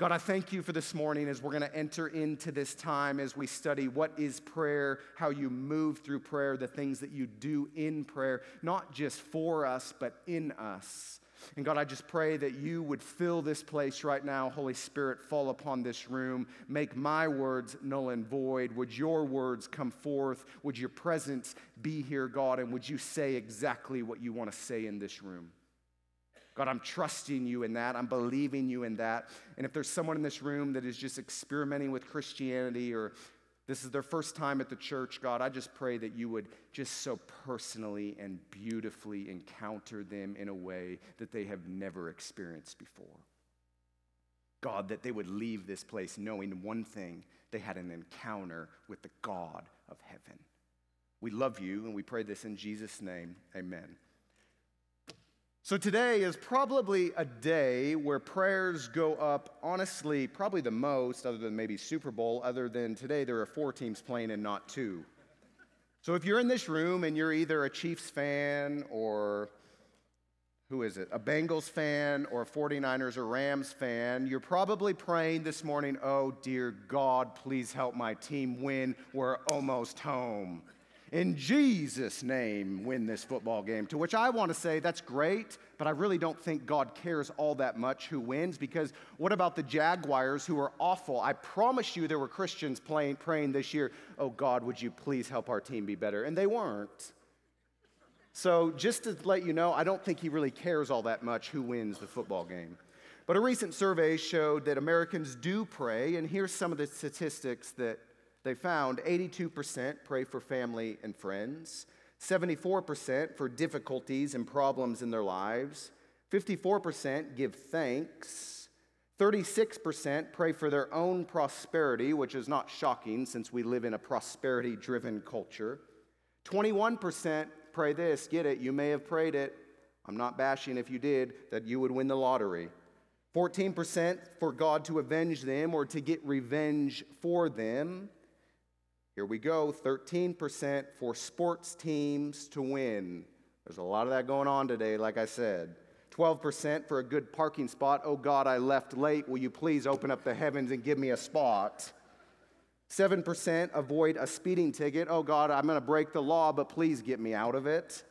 God, I thank you for this morning as we're going to enter into this time as we study what is prayer, how you move through prayer, the things that you do in prayer, not just for us, but in us. And God, I just pray that you would fill this place right now. Holy Spirit, fall upon this room. Make my words null and void. Would your words come forth? Would your presence be here, God? And would you say exactly what you want to say in this room? God, I'm trusting you in that. I'm believing you in that. And if there's someone in this room that is just experimenting with Christianity or this is their first time at the church, God, I just pray that you would just so personally and beautifully encounter them in a way that they have never experienced before. God, that they would leave this place knowing one thing they had an encounter with the God of heaven. We love you and we pray this in Jesus' name. Amen. So, today is probably a day where prayers go up, honestly, probably the most, other than maybe Super Bowl, other than today there are four teams playing and not two. So, if you're in this room and you're either a Chiefs fan or who is it? A Bengals fan or a 49ers or Rams fan, you're probably praying this morning, oh dear God, please help my team win. We're almost home in Jesus' name, win this football game. To which I want to say, that's great, but I really don't think God cares all that much who wins because what about the Jaguars who are awful? I promise you there were Christians playing, praying this year, oh God, would you please help our team be better? And they weren't. So just to let you know, I don't think he really cares all that much who wins the football game. But a recent survey showed that Americans do pray, and here's some of the statistics that they found 82% pray for family and friends, 74% for difficulties and problems in their lives, 54% give thanks, 36% pray for their own prosperity, which is not shocking since we live in a prosperity driven culture. 21% pray this, get it, you may have prayed it. I'm not bashing if you did, that you would win the lottery. 14% for God to avenge them or to get revenge for them. Here we go 13% for sports teams to win. There's a lot of that going on today, like I said. 12% for a good parking spot. Oh God, I left late. Will you please open up the heavens and give me a spot? 7% avoid a speeding ticket. Oh God, I'm going to break the law, but please get me out of it.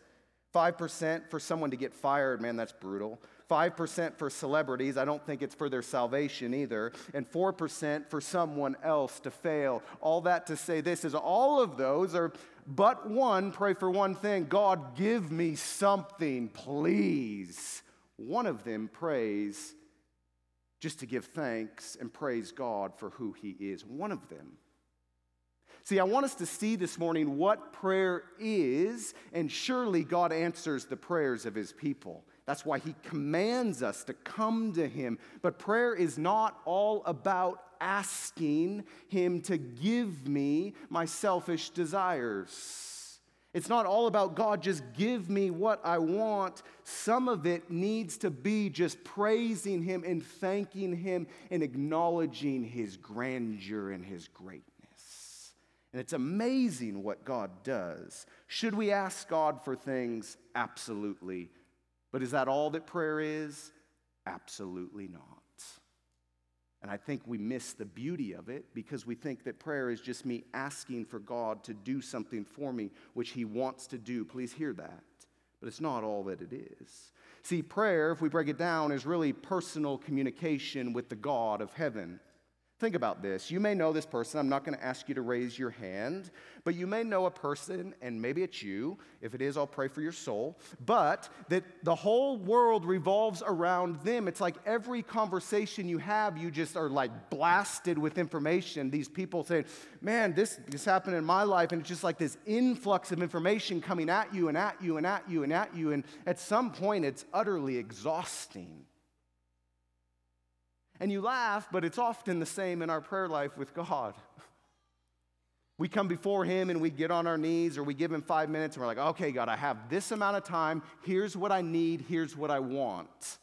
5% for someone to get fired. Man, that's brutal. 5% for celebrities. I don't think it's for their salvation either. And 4% for someone else to fail. All that to say this is all of those are but one, pray for one thing God, give me something, please. One of them prays just to give thanks and praise God for who He is. One of them. See, I want us to see this morning what prayer is, and surely God answers the prayers of His people. That's why he commands us to come to him. But prayer is not all about asking him to give me my selfish desires. It's not all about God, just give me what I want. Some of it needs to be just praising Him and thanking Him and acknowledging His grandeur and His greatness. And it's amazing what God does. Should we ask God for things? Absolutely but is that all that prayer is? Absolutely not. And I think we miss the beauty of it because we think that prayer is just me asking for God to do something for me, which He wants to do. Please hear that. But it's not all that it is. See, prayer, if we break it down, is really personal communication with the God of heaven. Think about this. You may know this person. I'm not going to ask you to raise your hand, but you may know a person, and maybe it's you. If it is, I'll pray for your soul. But that the whole world revolves around them. It's like every conversation you have, you just are like blasted with information. These people saying, Man, this, this happened in my life. And it's just like this influx of information coming at you and at you and at you and at you. And at some point, it's utterly exhausting. And you laugh, but it's often the same in our prayer life with God. We come before Him and we get on our knees or we give Him five minutes and we're like, okay, God, I have this amount of time. Here's what I need. Here's what I want.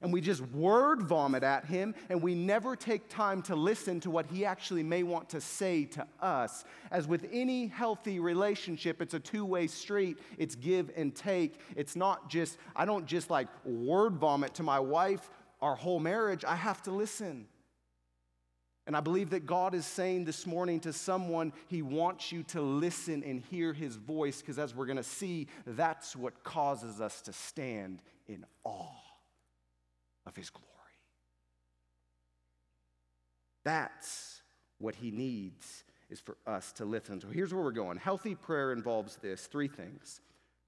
And we just word vomit at Him and we never take time to listen to what He actually may want to say to us. As with any healthy relationship, it's a two way street, it's give and take. It's not just, I don't just like word vomit to my wife our whole marriage, I have to listen. And I believe that God is saying this morning to someone, He wants you to listen and hear His voice, because as we're going to see, that's what causes us to stand in awe of His glory. That's what He needs is for us to listen. So here's where we're going. Healthy prayer involves this three things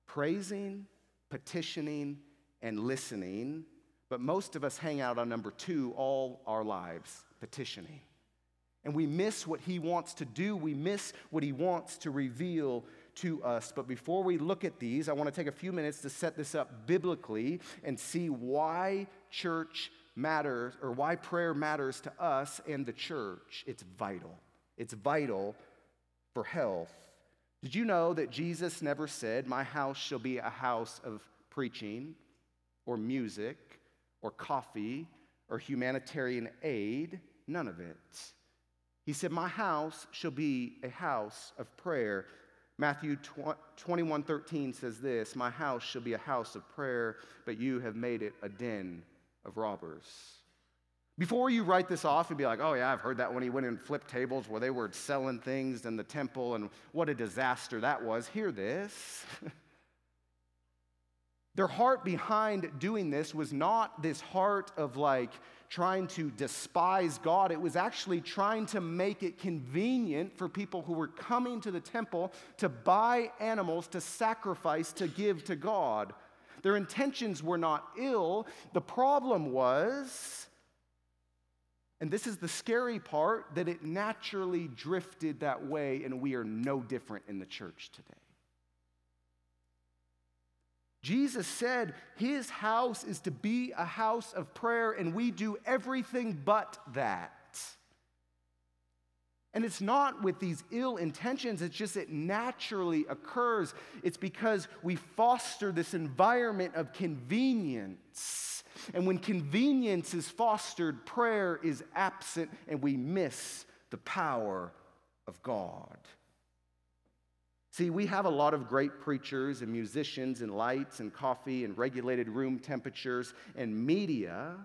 praising, petitioning, and listening. But most of us hang out on number two all our lives petitioning. And we miss what he wants to do, we miss what he wants to reveal to us. But before we look at these, I want to take a few minutes to set this up biblically and see why church matters or why prayer matters to us and the church. It's vital. It's vital for health. Did you know that Jesus never said, My house shall be a house of preaching or music or coffee or humanitarian aid? None of it. He said, My house shall be a house of prayer. Matthew 21 13 says this My house shall be a house of prayer, but you have made it a den of robbers. Before you write this off and be like, oh, yeah, I've heard that when he went and flipped tables where they were selling things in the temple and what a disaster that was, hear this. Their heart behind doing this was not this heart of like trying to despise God. It was actually trying to make it convenient for people who were coming to the temple to buy animals to sacrifice to give to God. Their intentions were not ill. The problem was and this is the scary part that it naturally drifted that way, and we are no different in the church today. Jesus said his house is to be a house of prayer, and we do everything but that. And it's not with these ill intentions, it's just it naturally occurs. It's because we foster this environment of convenience and when convenience is fostered, prayer is absent, and we miss the power of God. See, we have a lot of great preachers and musicians and lights and coffee and regulated room temperatures and media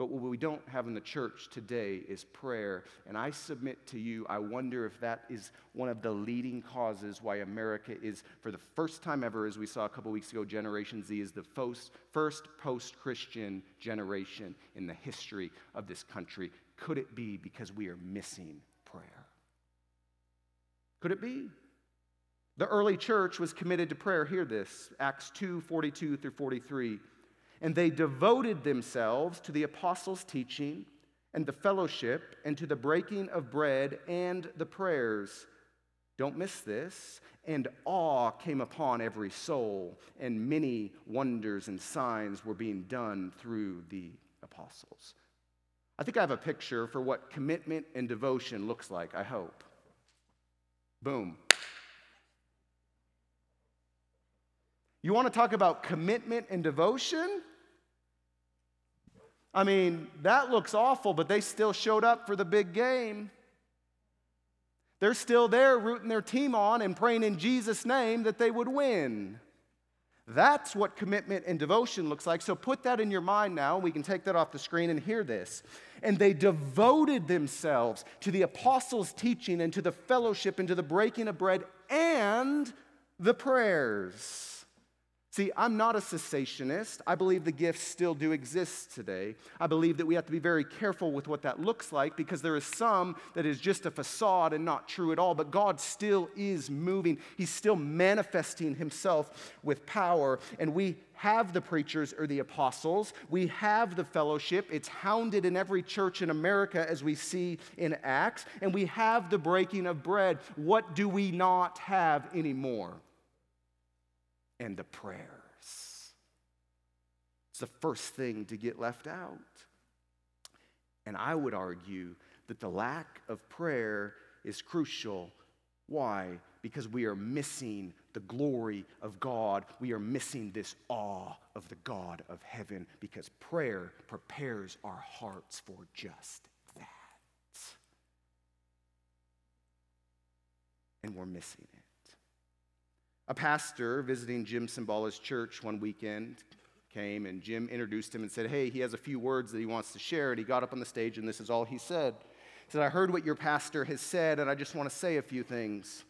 but what we don't have in the church today is prayer. And I submit to you, I wonder if that is one of the leading causes why America is, for the first time ever, as we saw a couple weeks ago, Generation Z is the first post Christian generation in the history of this country. Could it be because we are missing prayer? Could it be? The early church was committed to prayer. Hear this Acts 2 42 through 43. And they devoted themselves to the apostles' teaching and the fellowship and to the breaking of bread and the prayers. Don't miss this. And awe came upon every soul, and many wonders and signs were being done through the apostles. I think I have a picture for what commitment and devotion looks like, I hope. Boom. You want to talk about commitment and devotion? I mean, that looks awful, but they still showed up for the big game. They're still there rooting their team on and praying in Jesus' name that they would win. That's what commitment and devotion looks like. So put that in your mind now. We can take that off the screen and hear this. And they devoted themselves to the apostles' teaching and to the fellowship and to the breaking of bread and the prayers. See, I'm not a cessationist. I believe the gifts still do exist today. I believe that we have to be very careful with what that looks like because there is some that is just a facade and not true at all. But God still is moving, He's still manifesting Himself with power. And we have the preachers or the apostles, we have the fellowship. It's hounded in every church in America as we see in Acts. And we have the breaking of bread. What do we not have anymore? And the prayers. It's the first thing to get left out. And I would argue that the lack of prayer is crucial. Why? Because we are missing the glory of God. We are missing this awe of the God of heaven because prayer prepares our hearts for just that. And we're missing it. A pastor visiting Jim Cymbala's church one weekend came, and Jim introduced him and said, Hey, he has a few words that he wants to share. And he got up on the stage, and this is all he said. He said, I heard what your pastor has said, and I just want to say a few things.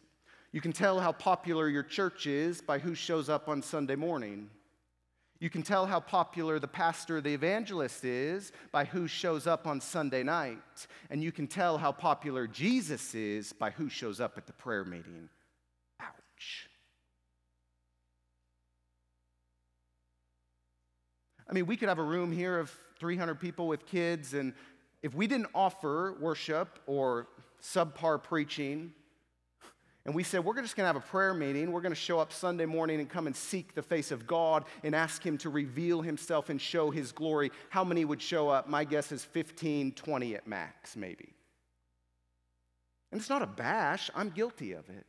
You can tell how popular your church is by who shows up on Sunday morning. You can tell how popular the pastor, the evangelist is by who shows up on Sunday night. And you can tell how popular Jesus is by who shows up at the prayer meeting. Ouch. I mean, we could have a room here of 300 people with kids, and if we didn't offer worship or subpar preaching, and we said, we're just going to have a prayer meeting. We're going to show up Sunday morning and come and seek the face of God and ask Him to reveal Himself and show His glory. How many would show up? My guess is 15, 20 at max, maybe. And it's not a bash. I'm guilty of it.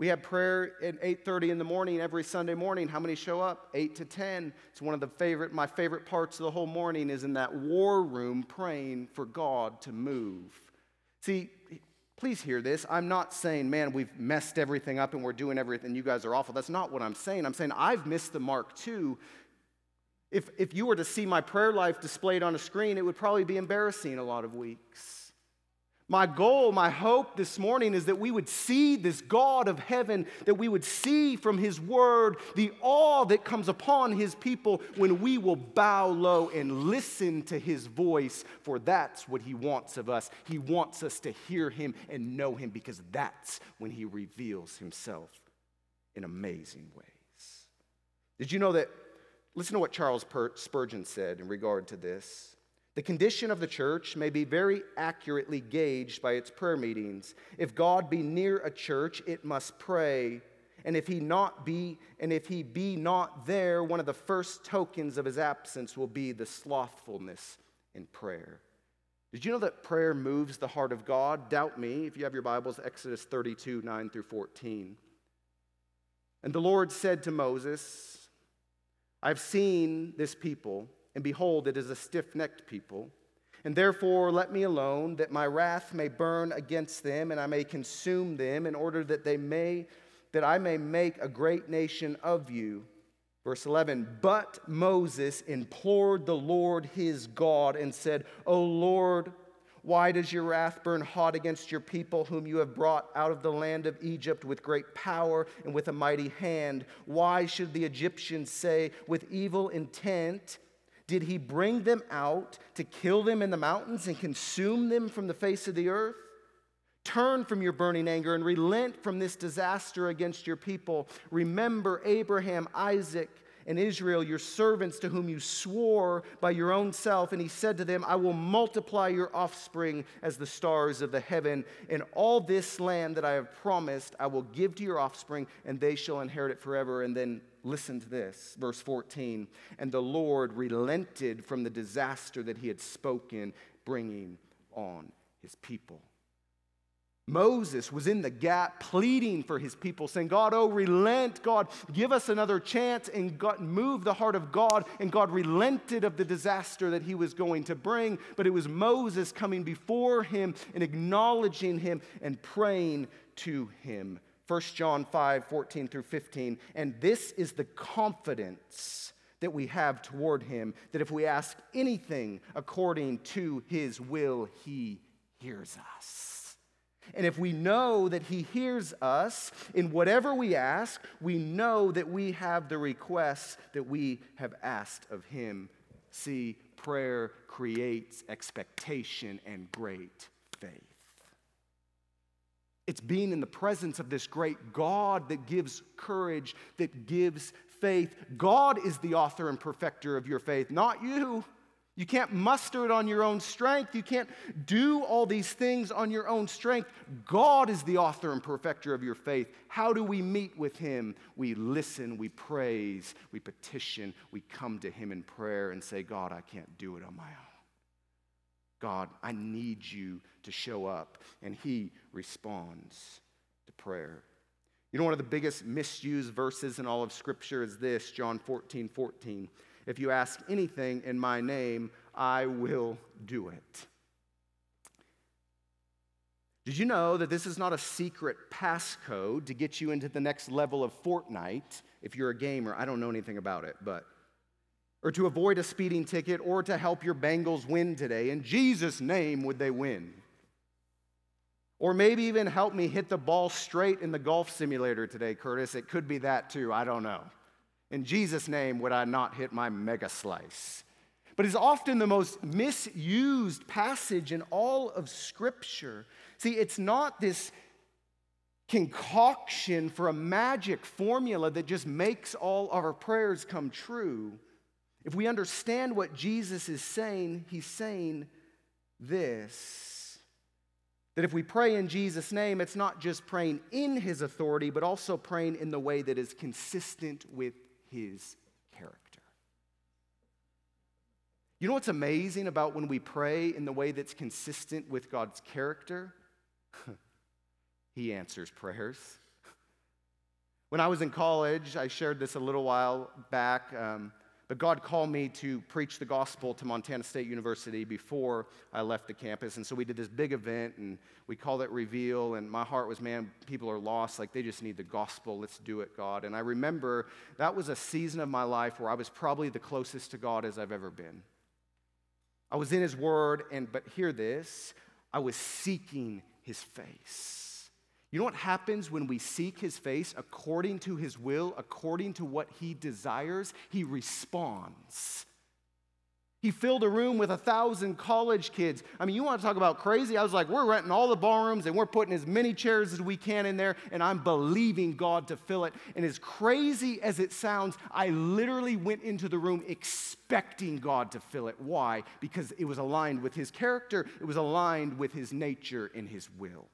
We have prayer at 8:30 in the morning every Sunday morning. How many show up? 8 to 10. It's one of the favorite my favorite parts of the whole morning is in that war room praying for God to move. See, please hear this. I'm not saying, man, we've messed everything up and we're doing everything. You guys are awful. That's not what I'm saying. I'm saying I've missed the mark too. If, if you were to see my prayer life displayed on a screen, it would probably be embarrassing a lot of weeks. My goal, my hope this morning is that we would see this God of heaven, that we would see from His Word the awe that comes upon His people when we will bow low and listen to His voice, for that's what He wants of us. He wants us to hear Him and know Him because that's when He reveals Himself in amazing ways. Did you know that? Listen to what Charles Spurgeon said in regard to this. The condition of the church may be very accurately gauged by its prayer meetings. If God be near a church, it must pray. And if he not be and if he be not there, one of the first tokens of his absence will be the slothfulness in prayer. Did you know that prayer moves the heart of God? Doubt me. If you have your Bibles, Exodus 32, 9 through 14. And the Lord said to Moses, I've seen this people and behold, it is a stiff necked people. And therefore, let me alone, that my wrath may burn against them, and I may consume them, in order that they may, that I may make a great nation of you. Verse 11, but Moses implored the Lord his God and said, O Lord, why does your wrath burn hot against your people, whom you have brought out of the land of Egypt with great power and with a mighty hand? Why should the Egyptians say, with evil intent, did he bring them out to kill them in the mountains and consume them from the face of the earth? Turn from your burning anger and relent from this disaster against your people. Remember Abraham, Isaac, and Israel, your servants to whom you swore by your own self. And he said to them, I will multiply your offspring as the stars of the heaven. And all this land that I have promised, I will give to your offspring, and they shall inherit it forever. And then listen to this, verse 14. And the Lord relented from the disaster that he had spoken, bringing on his people. Moses was in the gap pleading for his people, saying, God, oh, relent. God, give us another chance. And God moved the heart of God, and God relented of the disaster that he was going to bring. But it was Moses coming before him and acknowledging him and praying to him. 1 John 5 14 through 15. And this is the confidence that we have toward him that if we ask anything according to his will, he hears us. And if we know that He hears us in whatever we ask, we know that we have the requests that we have asked of Him. See, prayer creates expectation and great faith. It's being in the presence of this great God that gives courage, that gives faith. God is the author and perfecter of your faith, not you. You can't muster it on your own strength. You can't do all these things on your own strength. God is the author and perfecter of your faith. How do we meet with Him? We listen, we praise, we petition, we come to Him in prayer and say, God, I can't do it on my own. God, I need you to show up. And He responds to prayer. You know, one of the biggest misused verses in all of Scripture is this John 14 14. If you ask anything in my name, I will do it. Did you know that this is not a secret passcode to get you into the next level of Fortnite if you're a gamer? I don't know anything about it, but or to avoid a speeding ticket or to help your Bengals win today. In Jesus' name, would they win? Or maybe even help me hit the ball straight in the golf simulator today, Curtis. It could be that too. I don't know. In Jesus' name, would I not hit my mega slice? But it's often the most misused passage in all of Scripture. See, it's not this concoction for a magic formula that just makes all our prayers come true. If we understand what Jesus is saying, he's saying this that if we pray in Jesus' name, it's not just praying in his authority, but also praying in the way that is consistent with his character. You know what's amazing about when we pray in the way that's consistent with God's character? he answers prayers. When I was in college, I shared this a little while back. Um, but God called me to preach the gospel to Montana State University before I left the campus. And so we did this big event and we called it Reveal. And my heart was, man, people are lost. Like they just need the gospel. Let's do it, God. And I remember that was a season of my life where I was probably the closest to God as I've ever been. I was in His Word, and but hear this I was seeking His face. You know what happens when we seek his face according to his will, according to what he desires? He responds. He filled a room with a thousand college kids. I mean, you want to talk about crazy? I was like, we're renting all the ballrooms and we're putting as many chairs as we can in there, and I'm believing God to fill it. And as crazy as it sounds, I literally went into the room expecting God to fill it. Why? Because it was aligned with His character, it was aligned with His nature and His will.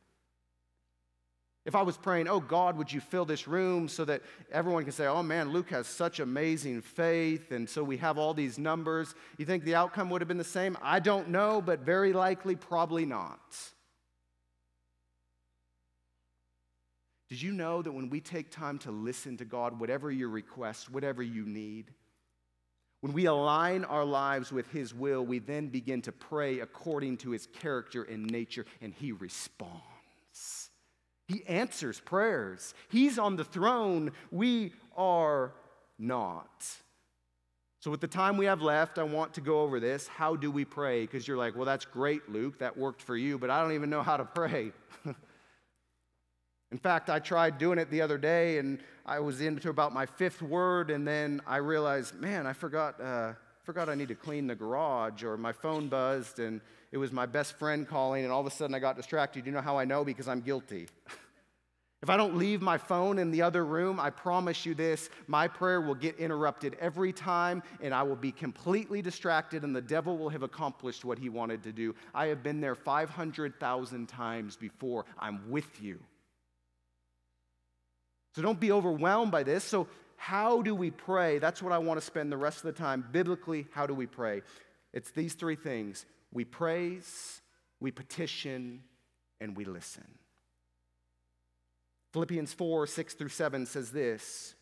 If I was praying, oh God, would you fill this room so that everyone can say, oh man, Luke has such amazing faith, and so we have all these numbers, you think the outcome would have been the same? I don't know, but very likely, probably not. Did you know that when we take time to listen to God, whatever your request, whatever you need, when we align our lives with His will, we then begin to pray according to His character and nature, and He responds. He answers prayers. He's on the throne. We are not. So, with the time we have left, I want to go over this. How do we pray? Because you're like, well, that's great, Luke. That worked for you, but I don't even know how to pray. In fact, I tried doing it the other day and I was into about my fifth word, and then I realized, man, I forgot, uh, forgot I need to clean the garage, or my phone buzzed and it was my best friend calling, and all of a sudden I got distracted. You know how I know? Because I'm guilty. if I don't leave my phone in the other room, I promise you this my prayer will get interrupted every time, and I will be completely distracted, and the devil will have accomplished what he wanted to do. I have been there 500,000 times before. I'm with you. So don't be overwhelmed by this. So, how do we pray? That's what I want to spend the rest of the time. Biblically, how do we pray? It's these three things we praise, we petition, and we listen. Philippians 4 6 through 7 says this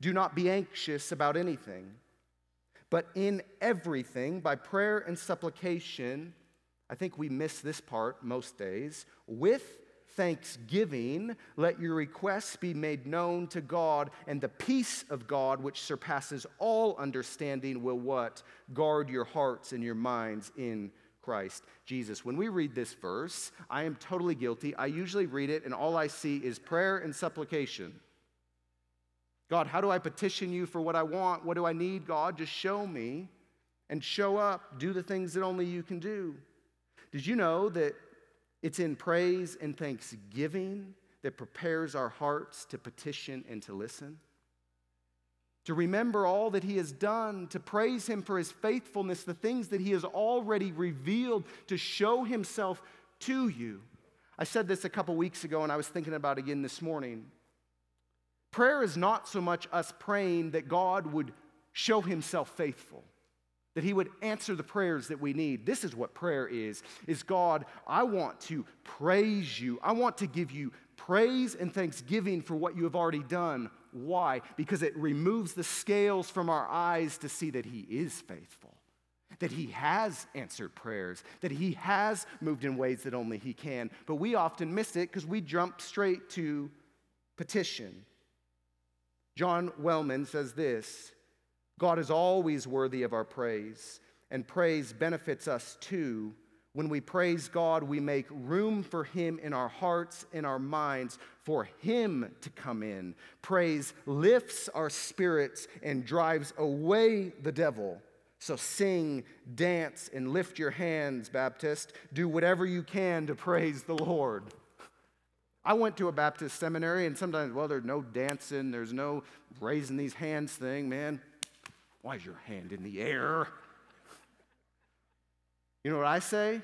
Do not be anxious about anything, but in everything, by prayer and supplication, I think we miss this part most days, with thanksgiving, let your requests be made known to God, and the peace of God, which surpasses all understanding, will what? Guard your hearts and your minds in Christ Jesus. When we read this verse, I am totally guilty. I usually read it, and all I see is prayer and supplication. God, how do I petition you for what I want? What do I need, God? Just show me and show up. Do the things that only you can do. Did you know that it's in praise and thanksgiving that prepares our hearts to petition and to listen? To remember all that He has done, to praise Him for His faithfulness, the things that He has already revealed, to show Himself to you. I said this a couple weeks ago, and I was thinking about it again this morning. Prayer is not so much us praying that God would show Himself faithful that he would answer the prayers that we need this is what prayer is is god i want to praise you i want to give you praise and thanksgiving for what you have already done why? Because it removes the scales from our eyes to see that He is faithful, that He has answered prayers, that He has moved in ways that only He can. But we often miss it because we jump straight to petition. John Wellman says this God is always worthy of our praise, and praise benefits us too. When we praise God, we make room for Him in our hearts, in our minds, for Him to come in. Praise lifts our spirits and drives away the devil. So sing, dance, and lift your hands, Baptist. Do whatever you can to praise the Lord. I went to a Baptist seminary, and sometimes, well, there's no dancing, there's no raising these hands thing, man. Why is your hand in the air? You know what I say?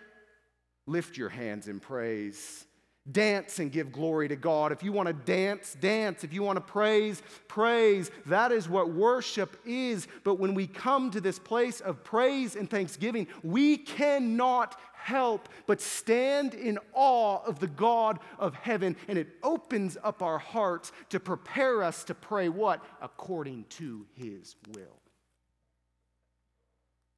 Lift your hands in praise. Dance and give glory to God. If you want to dance, dance. If you want to praise, praise. That is what worship is. But when we come to this place of praise and thanksgiving, we cannot help but stand in awe of the God of heaven. And it opens up our hearts to prepare us to pray what? According to his will.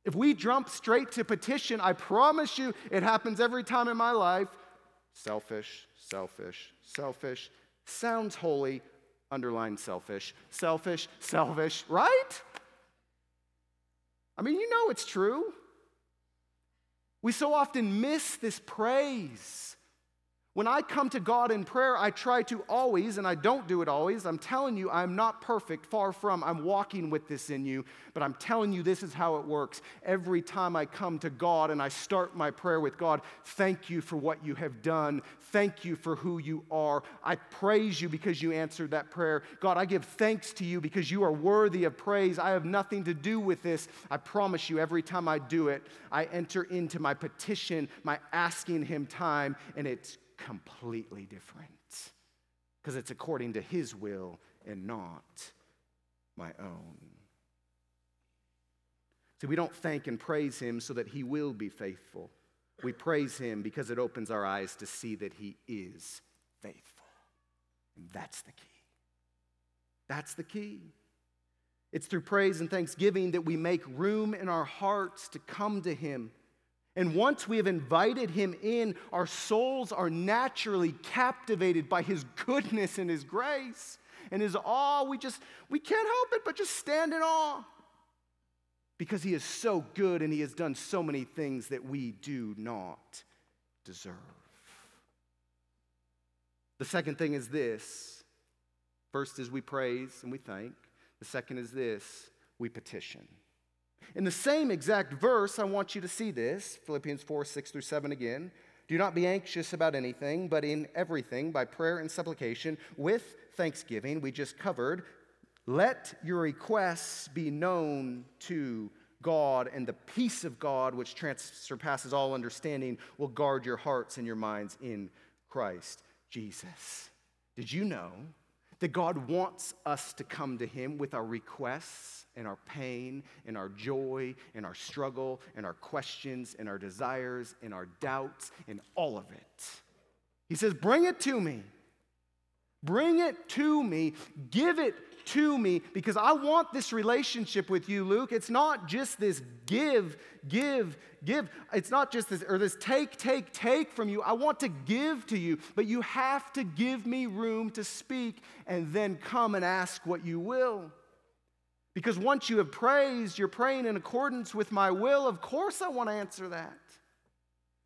If we jump straight to petition, I promise you it happens every time in my life. Selfish, selfish, selfish. Sounds holy, underline selfish. Selfish, selfish, right? I mean, you know it's true. We so often miss this praise. When I come to God in prayer, I try to always, and I don't do it always. I'm telling you, I'm not perfect, far from. I'm walking with this in you, but I'm telling you, this is how it works. Every time I come to God and I start my prayer with God, thank you for what you have done. Thank you for who you are. I praise you because you answered that prayer. God, I give thanks to you because you are worthy of praise. I have nothing to do with this. I promise you, every time I do it, I enter into my petition, my asking Him time, and it's completely different because it's according to His will and not my own. See, we don't thank and praise Him so that He will be faithful. We praise Him because it opens our eyes to see that He is faithful. And that's the key. That's the key. It's through praise and thanksgiving that we make room in our hearts to come to Him and once we have invited him in, our souls are naturally captivated by his goodness and his grace and his awe. We just, we can't help it but just stand in awe because he is so good and he has done so many things that we do not deserve. The second thing is this first is we praise and we thank, the second is this we petition. In the same exact verse, I want you to see this Philippians 4 6 through 7 again. Do not be anxious about anything, but in everything, by prayer and supplication, with thanksgiving, we just covered, let your requests be known to God, and the peace of God, which trans- surpasses all understanding, will guard your hearts and your minds in Christ Jesus. Did you know that God wants us to come to Him with our requests? and our pain and our joy and our struggle and our questions and our desires and our doubts and all of it. He says, Bring it to me. Bring it to me. Give it to me because I want this relationship with you, Luke. It's not just this give, give, give. It's not just this, or this take, take, take from you. I want to give to you, but you have to give me room to speak and then come and ask what you will. Because once you have praised, you're praying in accordance with my will. Of course, I want to answer that.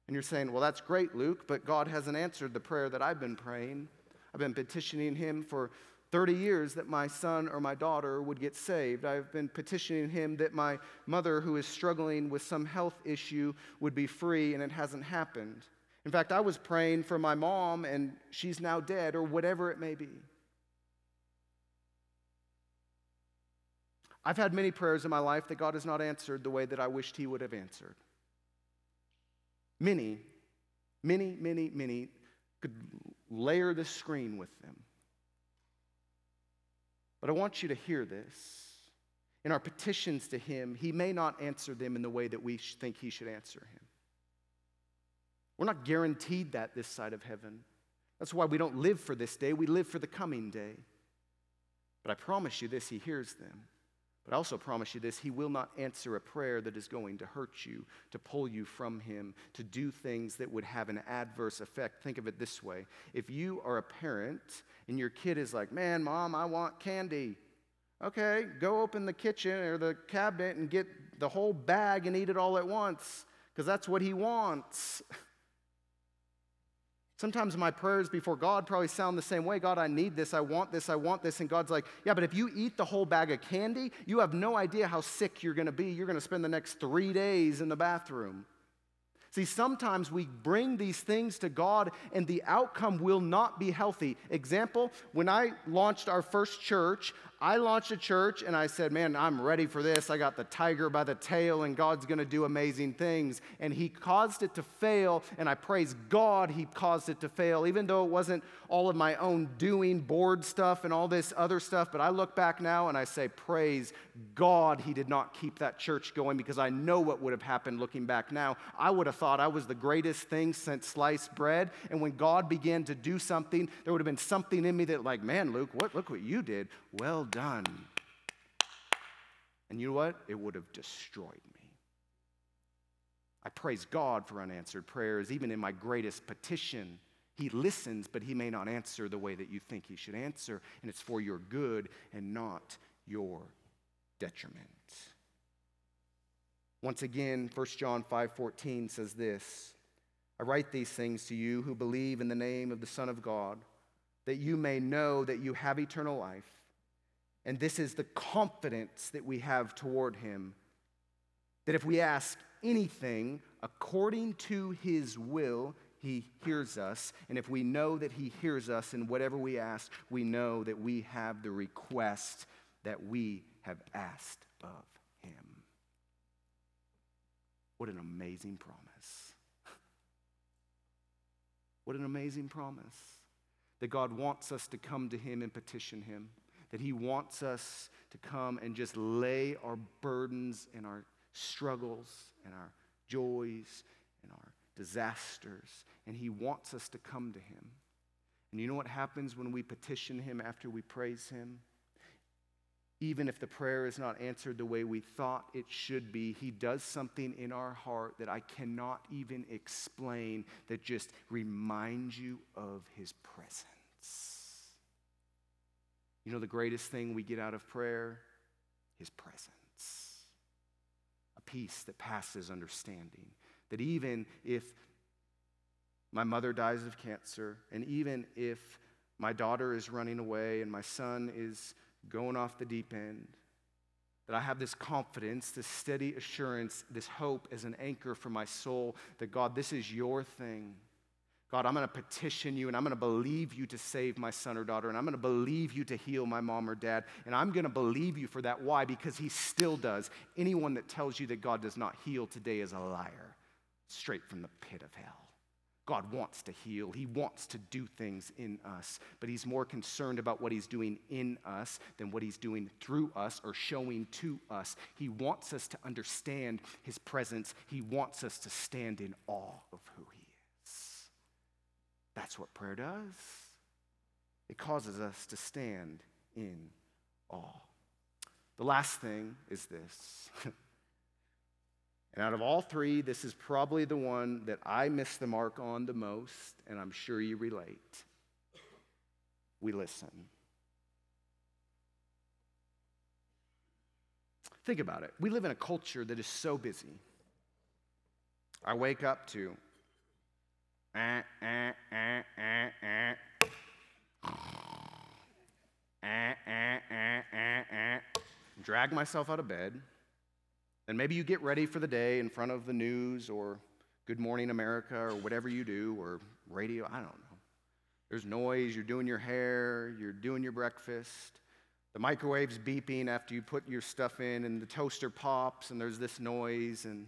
And you're saying, well, that's great, Luke, but God hasn't answered the prayer that I've been praying. I've been petitioning Him for 30 years that my son or my daughter would get saved. I've been petitioning Him that my mother, who is struggling with some health issue, would be free, and it hasn't happened. In fact, I was praying for my mom, and she's now dead, or whatever it may be. I've had many prayers in my life that God has not answered the way that I wished He would have answered. Many, many, many, many could layer the screen with them. But I want you to hear this. In our petitions to Him, He may not answer them in the way that we think He should answer Him. We're not guaranteed that this side of heaven. That's why we don't live for this day, we live for the coming day. But I promise you this He hears them. But I also promise you this He will not answer a prayer that is going to hurt you, to pull you from Him, to do things that would have an adverse effect. Think of it this way if you are a parent and your kid is like, Man, mom, I want candy. Okay, go open the kitchen or the cabinet and get the whole bag and eat it all at once because that's what he wants. Sometimes my prayers before God probably sound the same way God, I need this, I want this, I want this. And God's like, Yeah, but if you eat the whole bag of candy, you have no idea how sick you're gonna be. You're gonna spend the next three days in the bathroom. See, sometimes we bring these things to God and the outcome will not be healthy. Example, when I launched our first church, I launched a church and I said, Man, I'm ready for this. I got the tiger by the tail, and God's going to do amazing things. And He caused it to fail, and I praise God He caused it to fail, even though it wasn't all of my own doing, board stuff, and all this other stuff. But I look back now and I say, Praise God He did not keep that church going because I know what would have happened looking back now. I would have thought I was the greatest thing since sliced bread. And when God began to do something, there would have been something in me that, like, man, Luke, what, look what you did. Well done. And you know what? It would have destroyed me. I praise God for unanswered prayers, even in my greatest petition. He listens, but he may not answer the way that you think he should answer, and it's for your good and not your detriment. Once again, 1 John 5:14 says this, I write these things to you who believe in the name of the Son of God, that you may know that you have eternal life and this is the confidence that we have toward him that if we ask anything according to his will, he hears us. And if we know that he hears us in whatever we ask, we know that we have the request that we have asked of him. What an amazing promise. What an amazing promise that God wants us to come to him and petition him that He wants us to come and just lay our burdens and our struggles and our joys and our disasters. And He wants us to come to Him. And you know what happens when we petition Him after we praise Him? Even if the prayer is not answered the way we thought it should be, He does something in our heart that I cannot even explain that just reminds you of His presence. You know the greatest thing we get out of prayer? His presence. A peace that passes understanding. That even if my mother dies of cancer, and even if my daughter is running away and my son is going off the deep end, that I have this confidence, this steady assurance, this hope as an anchor for my soul that God, this is your thing. God, I'm going to petition you and I'm going to believe you to save my son or daughter and I'm going to believe you to heal my mom or dad. And I'm going to believe you for that. Why? Because he still does. Anyone that tells you that God does not heal today is a liar, straight from the pit of hell. God wants to heal. He wants to do things in us, but He's more concerned about what He's doing in us than what He's doing through us or showing to us. He wants us to understand His presence. He wants us to stand in awe of who that's what prayer does. It causes us to stand in awe. The last thing is this. and out of all three, this is probably the one that I miss the mark on the most, and I'm sure you relate. We listen. Think about it. We live in a culture that is so busy. I wake up to drag myself out of bed. And maybe you get ready for the day in front of the news or Good Morning America or whatever you do or radio. I don't know. There's noise, you're doing your hair, you're doing your breakfast. The microwave's beeping after you put your stuff in, and the toaster pops, and there's this noise, and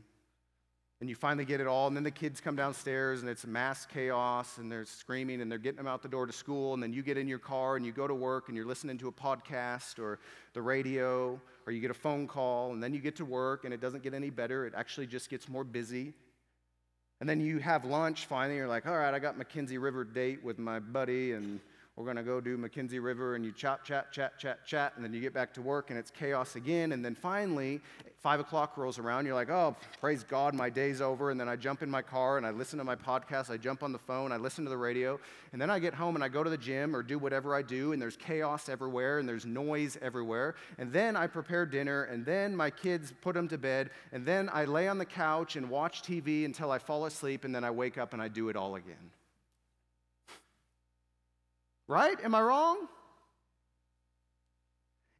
and you finally get it all, and then the kids come downstairs, and it's mass chaos, and they're screaming, and they're getting them out the door to school, and then you get in your car, and you go to work, and you're listening to a podcast or the radio, or you get a phone call, and then you get to work, and it doesn't get any better. It actually just gets more busy. And then you have lunch finally, you're like, all right, I got MacKenzie River date with my buddy, and we're going to go do MacKenzie River, and you chat, chat, chat, chat, chat, and then you get back to work, and it's chaos again. And then finally, Five o'clock rolls around, you're like, oh, praise God, my day's over. And then I jump in my car and I listen to my podcast, I jump on the phone, I listen to the radio. And then I get home and I go to the gym or do whatever I do, and there's chaos everywhere and there's noise everywhere. And then I prepare dinner, and then my kids put them to bed. And then I lay on the couch and watch TV until I fall asleep, and then I wake up and I do it all again. Right? Am I wrong?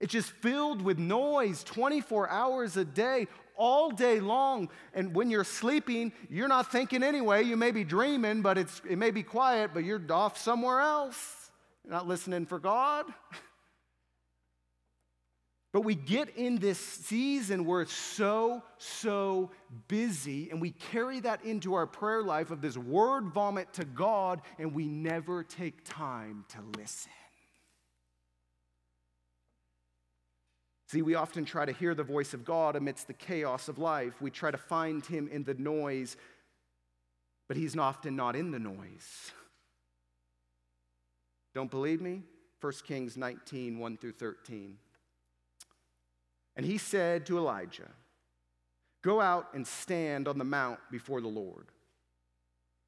It's just filled with noise 24 hours a day, all day long. And when you're sleeping, you're not thinking anyway. You may be dreaming, but it's, it may be quiet, but you're off somewhere else. You're not listening for God. But we get in this season where it's so, so busy, and we carry that into our prayer life of this word vomit to God, and we never take time to listen. See, we often try to hear the voice of God amidst the chaos of life. We try to find Him in the noise, but He's often not in the noise. Don't believe me? 1 Kings 19, 1 through 13. And he said to Elijah, Go out and stand on the mount before the Lord.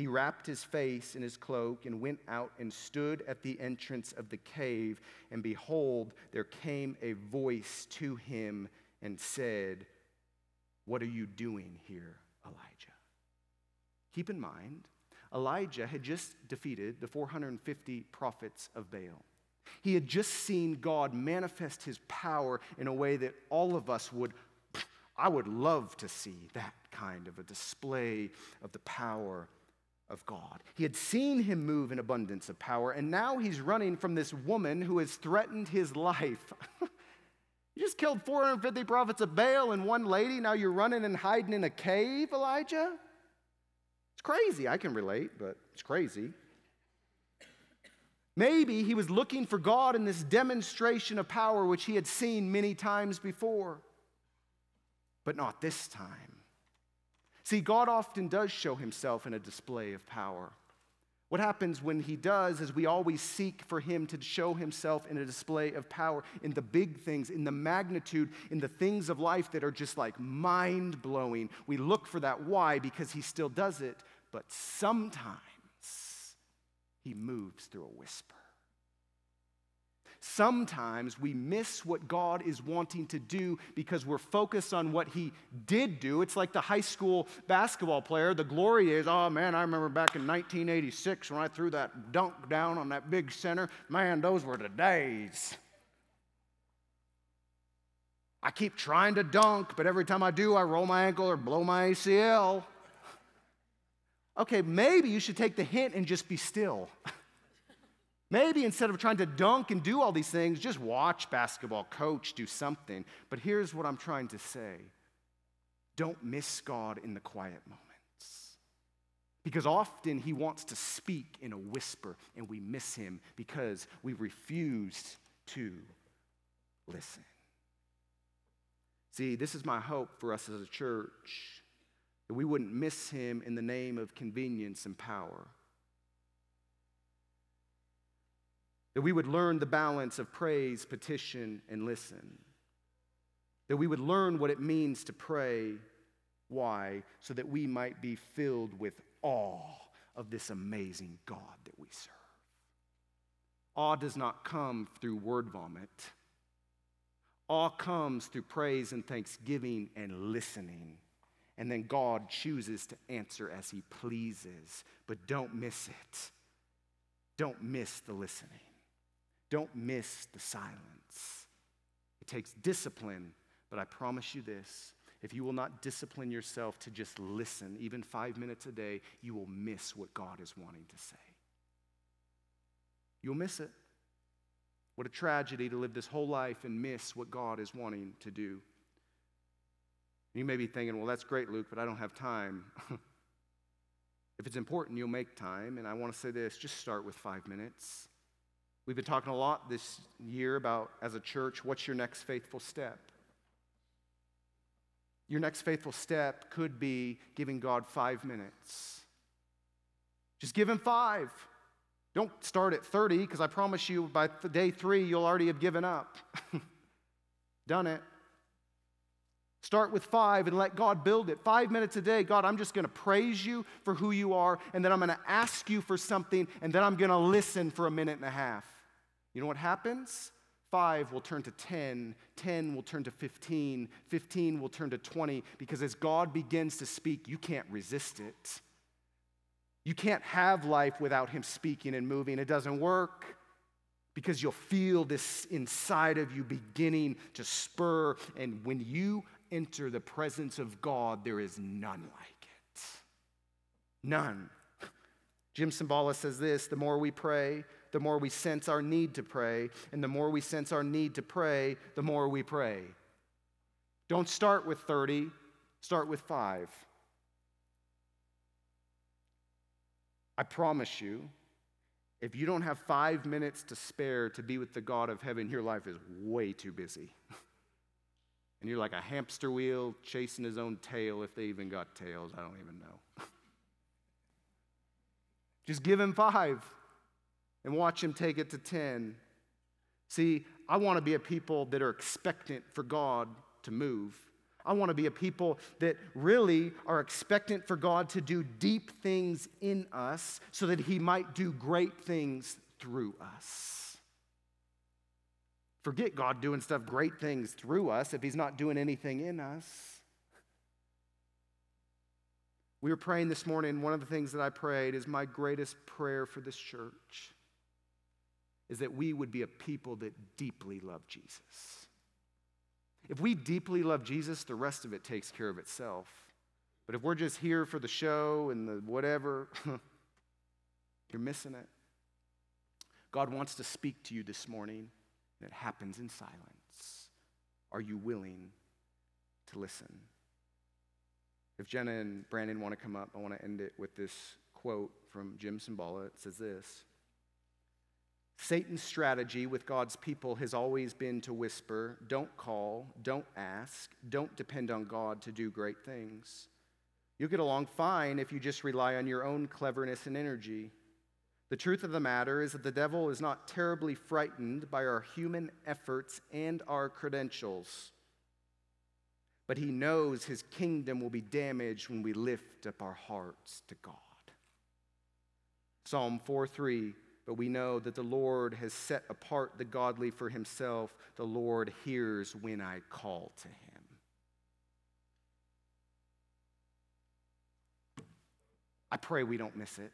he wrapped his face in his cloak and went out and stood at the entrance of the cave. And behold, there came a voice to him and said, What are you doing here, Elijah? Keep in mind, Elijah had just defeated the 450 prophets of Baal. He had just seen God manifest his power in a way that all of us would, I would love to see that kind of a display of the power of God. He had seen him move in abundance of power, and now he's running from this woman who has threatened his life. you just killed 450 prophets of Baal and one lady. Now you're running and hiding in a cave, Elijah? It's crazy. I can relate, but it's crazy. Maybe he was looking for God in this demonstration of power which he had seen many times before, but not this time. See, God often does show himself in a display of power. What happens when he does is we always seek for him to show himself in a display of power in the big things, in the magnitude, in the things of life that are just like mind blowing. We look for that. Why? Because he still does it, but sometimes he moves through a whisper. Sometimes we miss what God is wanting to do because we're focused on what He did do. It's like the high school basketball player. The glory is, oh man, I remember back in 1986 when I threw that dunk down on that big center. Man, those were the days. I keep trying to dunk, but every time I do, I roll my ankle or blow my ACL. Okay, maybe you should take the hint and just be still. Maybe instead of trying to dunk and do all these things, just watch basketball, coach, do something. But here's what I'm trying to say don't miss God in the quiet moments. Because often he wants to speak in a whisper, and we miss him because we refuse to listen. See, this is my hope for us as a church that we wouldn't miss him in the name of convenience and power That we would learn the balance of praise, petition, and listen. That we would learn what it means to pray. Why? So that we might be filled with awe of this amazing God that we serve. Awe does not come through word vomit. Awe comes through praise and thanksgiving and listening. And then God chooses to answer as He pleases. But don't miss it. Don't miss the listening. Don't miss the silence. It takes discipline, but I promise you this if you will not discipline yourself to just listen, even five minutes a day, you will miss what God is wanting to say. You'll miss it. What a tragedy to live this whole life and miss what God is wanting to do. You may be thinking, well, that's great, Luke, but I don't have time. if it's important, you'll make time. And I want to say this just start with five minutes. We've been talking a lot this year about, as a church, what's your next faithful step? Your next faithful step could be giving God five minutes. Just give Him five. Don't start at 30, because I promise you by day three, you'll already have given up. Done it. Start with five and let God build it. Five minutes a day. God, I'm just going to praise you for who you are, and then I'm going to ask you for something, and then I'm going to listen for a minute and a half. You know what happens? Five will turn to 10, 10 will turn to 15, 15 will turn to 20, because as God begins to speak, you can't resist it. You can't have life without Him speaking and moving. It doesn't work because you'll feel this inside of you beginning to spur. And when you enter the presence of God, there is none like it. None. Jim Cymbala says this the more we pray, the more we sense our need to pray. And the more we sense our need to pray, the more we pray. Don't start with 30, start with five. I promise you, if you don't have five minutes to spare to be with the God of heaven, your life is way too busy. and you're like a hamster wheel chasing his own tail, if they even got tails. I don't even know. Just give him five and watch him take it to 10. See, I want to be a people that are expectant for God to move. I want to be a people that really are expectant for God to do deep things in us so that he might do great things through us. Forget God doing stuff, great things through us if He's not doing anything in us. We were praying this morning. One of the things that I prayed is my greatest prayer for this church is that we would be a people that deeply love Jesus. If we deeply love Jesus, the rest of it takes care of itself. But if we're just here for the show and the whatever, you're missing it. God wants to speak to you this morning. It happens in silence. Are you willing to listen? If Jenna and Brandon want to come up, I want to end it with this quote from Jim Cymbala. It says this Satan's strategy with God's people has always been to whisper, don't call, don't ask, don't depend on God to do great things. You'll get along fine if you just rely on your own cleverness and energy. The truth of the matter is that the devil is not terribly frightened by our human efforts and our credentials, but he knows his kingdom will be damaged when we lift up our hearts to God. Psalm 4 3 But we know that the Lord has set apart the godly for himself. The Lord hears when I call to him. I pray we don't miss it.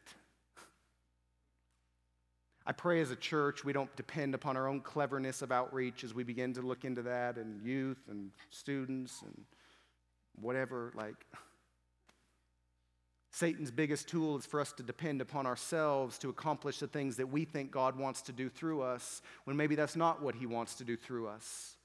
I pray as a church we don't depend upon our own cleverness of outreach as we begin to look into that and youth and students and whatever. Like, Satan's biggest tool is for us to depend upon ourselves to accomplish the things that we think God wants to do through us when maybe that's not what he wants to do through us.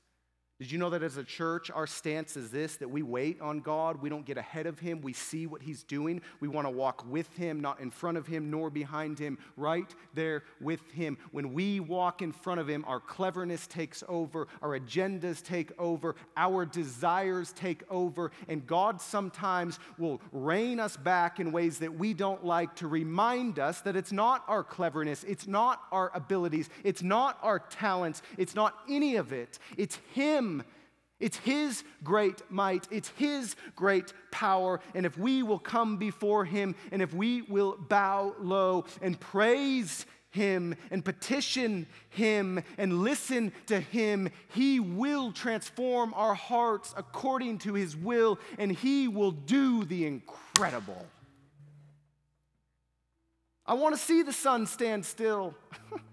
Did you know that as a church, our stance is this that we wait on God, we don't get ahead of Him, we see what He's doing, we want to walk with Him, not in front of Him nor behind Him, right there with Him. When we walk in front of Him, our cleverness takes over, our agendas take over, our desires take over, and God sometimes will rein us back in ways that we don't like to remind us that it's not our cleverness, it's not our abilities, it's not our talents, it's not any of it, it's Him it's His great might, it's His great power. And if we will come before Him and if we will bow low and praise Him and petition Him and listen to Him, He will transform our hearts according to His will and He will do the incredible. I want to see the sun stand still.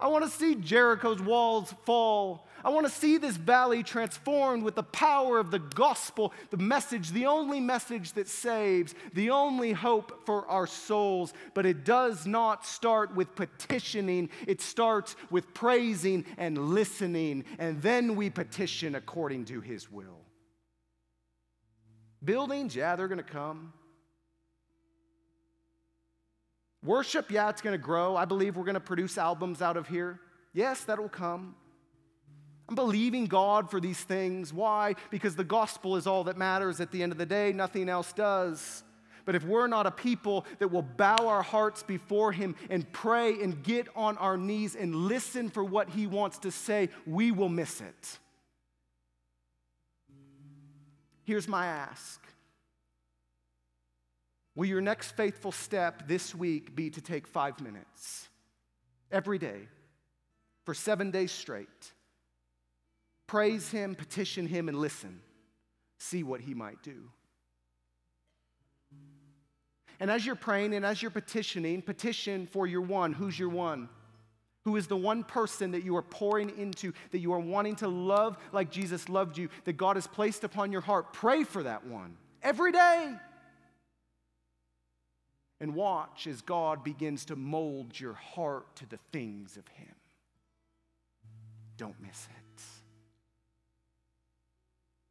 I want to see Jericho's walls fall. I want to see this valley transformed with the power of the gospel, the message, the only message that saves, the only hope for our souls. But it does not start with petitioning, it starts with praising and listening, and then we petition according to his will. Buildings, yeah, they're going to come. Worship, yeah, it's going to grow. I believe we're going to produce albums out of here. Yes, that'll come. I'm believing God for these things. Why? Because the gospel is all that matters at the end of the day, nothing else does. But if we're not a people that will bow our hearts before Him and pray and get on our knees and listen for what He wants to say, we will miss it. Here's my ask Will your next faithful step this week be to take five minutes every day for seven days straight? Praise Him, petition Him, and listen. See what He might do. And as you're praying and as you're petitioning, petition for your one. Who's your one? Who is the one person that you are pouring into, that you are wanting to love like Jesus loved you, that God has placed upon your heart? Pray for that one every day. And watch as God begins to mold your heart to the things of Him. Don't miss it.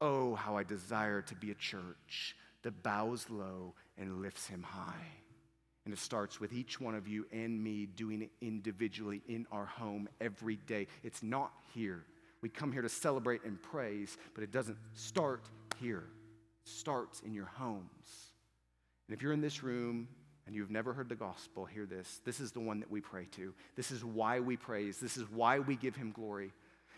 Oh, how I desire to be a church that bows low and lifts him high. And it starts with each one of you and me doing it individually in our home every day. It's not here. We come here to celebrate and praise, but it doesn't start here. It starts in your homes. And if you're in this room and you've never heard the gospel, hear this. This is the one that we pray to. This is why we praise. This is why we give him glory.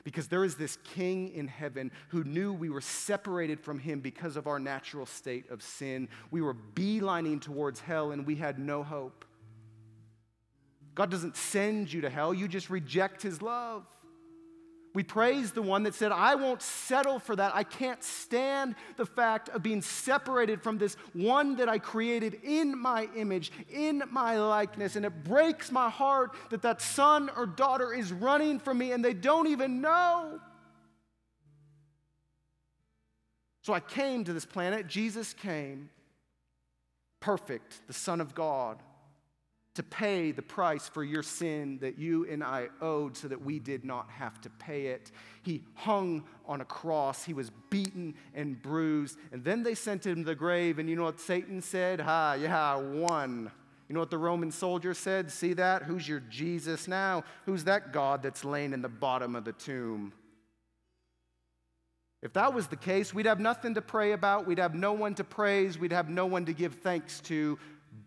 Because there is this king in heaven who knew we were separated from him because of our natural state of sin. We were beelining towards hell and we had no hope. God doesn't send you to hell, you just reject his love. We praise the one that said, I won't settle for that. I can't stand the fact of being separated from this one that I created in my image, in my likeness. And it breaks my heart that that son or daughter is running from me and they don't even know. So I came to this planet. Jesus came, perfect, the Son of God to pay the price for your sin that you and I owed so that we did not have to pay it. He hung on a cross. He was beaten and bruised. And then they sent him to the grave. And you know what Satan said? Ha, yeah, I won. You know what the Roman soldier said? See that? Who's your Jesus now? Who's that God that's laying in the bottom of the tomb? If that was the case, we'd have nothing to pray about. We'd have no one to praise. We'd have no one to give thanks to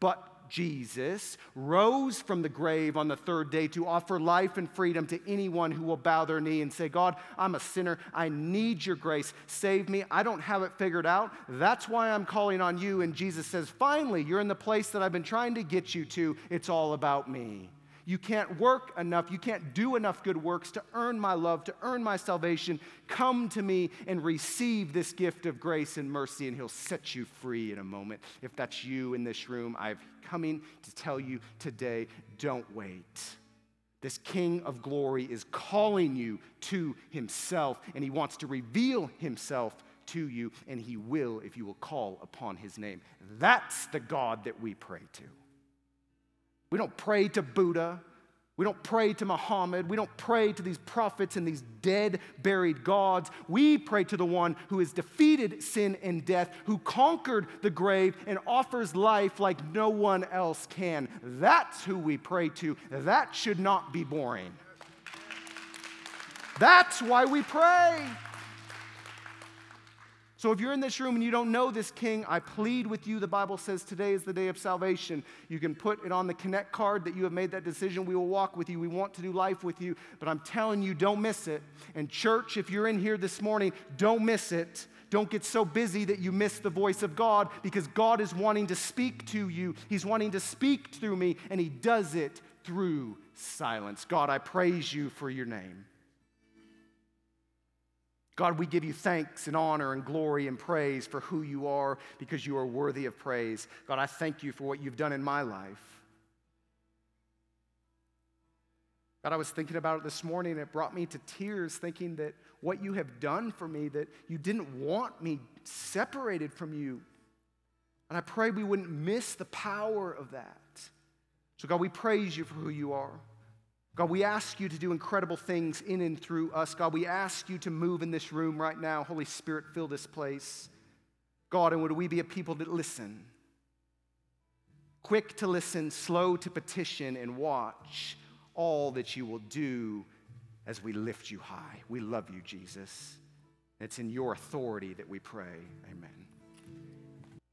but Jesus, rose from the grave on the third day to offer life and freedom to anyone who will bow their knee and say, God, I'm a sinner. I need your grace. Save me. I don't have it figured out. That's why I'm calling on you. And Jesus says, Finally, you're in the place that I've been trying to get you to. It's all about me. You can't work enough. You can't do enough good works to earn my love, to earn my salvation. Come to me and receive this gift of grace and mercy, and He'll set you free in a moment. If that's you in this room, I'm coming to tell you today don't wait. This King of glory is calling you to Himself, and He wants to reveal Himself to you, and He will if you will call upon His name. That's the God that we pray to. We don't pray to Buddha. We don't pray to Muhammad. We don't pray to these prophets and these dead, buried gods. We pray to the one who has defeated sin and death, who conquered the grave and offers life like no one else can. That's who we pray to. That should not be boring. That's why we pray. So if you're in this room and you don't know this king, I plead with you. The Bible says today is the day of salvation. You can put it on the connect card that you have made that decision. We will walk with you. We want to do life with you. But I'm telling you, don't miss it. And church, if you're in here this morning, don't miss it. Don't get so busy that you miss the voice of God because God is wanting to speak to you. He's wanting to speak through me, and He does it through silence. God, I praise you for your name. God, we give you thanks and honor and glory and praise for who you are because you are worthy of praise. God, I thank you for what you've done in my life. God, I was thinking about it this morning and it brought me to tears thinking that what you have done for me, that you didn't want me separated from you. And I pray we wouldn't miss the power of that. So, God, we praise you for who you are. God, we ask you to do incredible things in and through us. God, we ask you to move in this room right now. Holy Spirit, fill this place. God, and would we be a people that listen? Quick to listen, slow to petition, and watch all that you will do as we lift you high. We love you, Jesus. It's in your authority that we pray. Amen.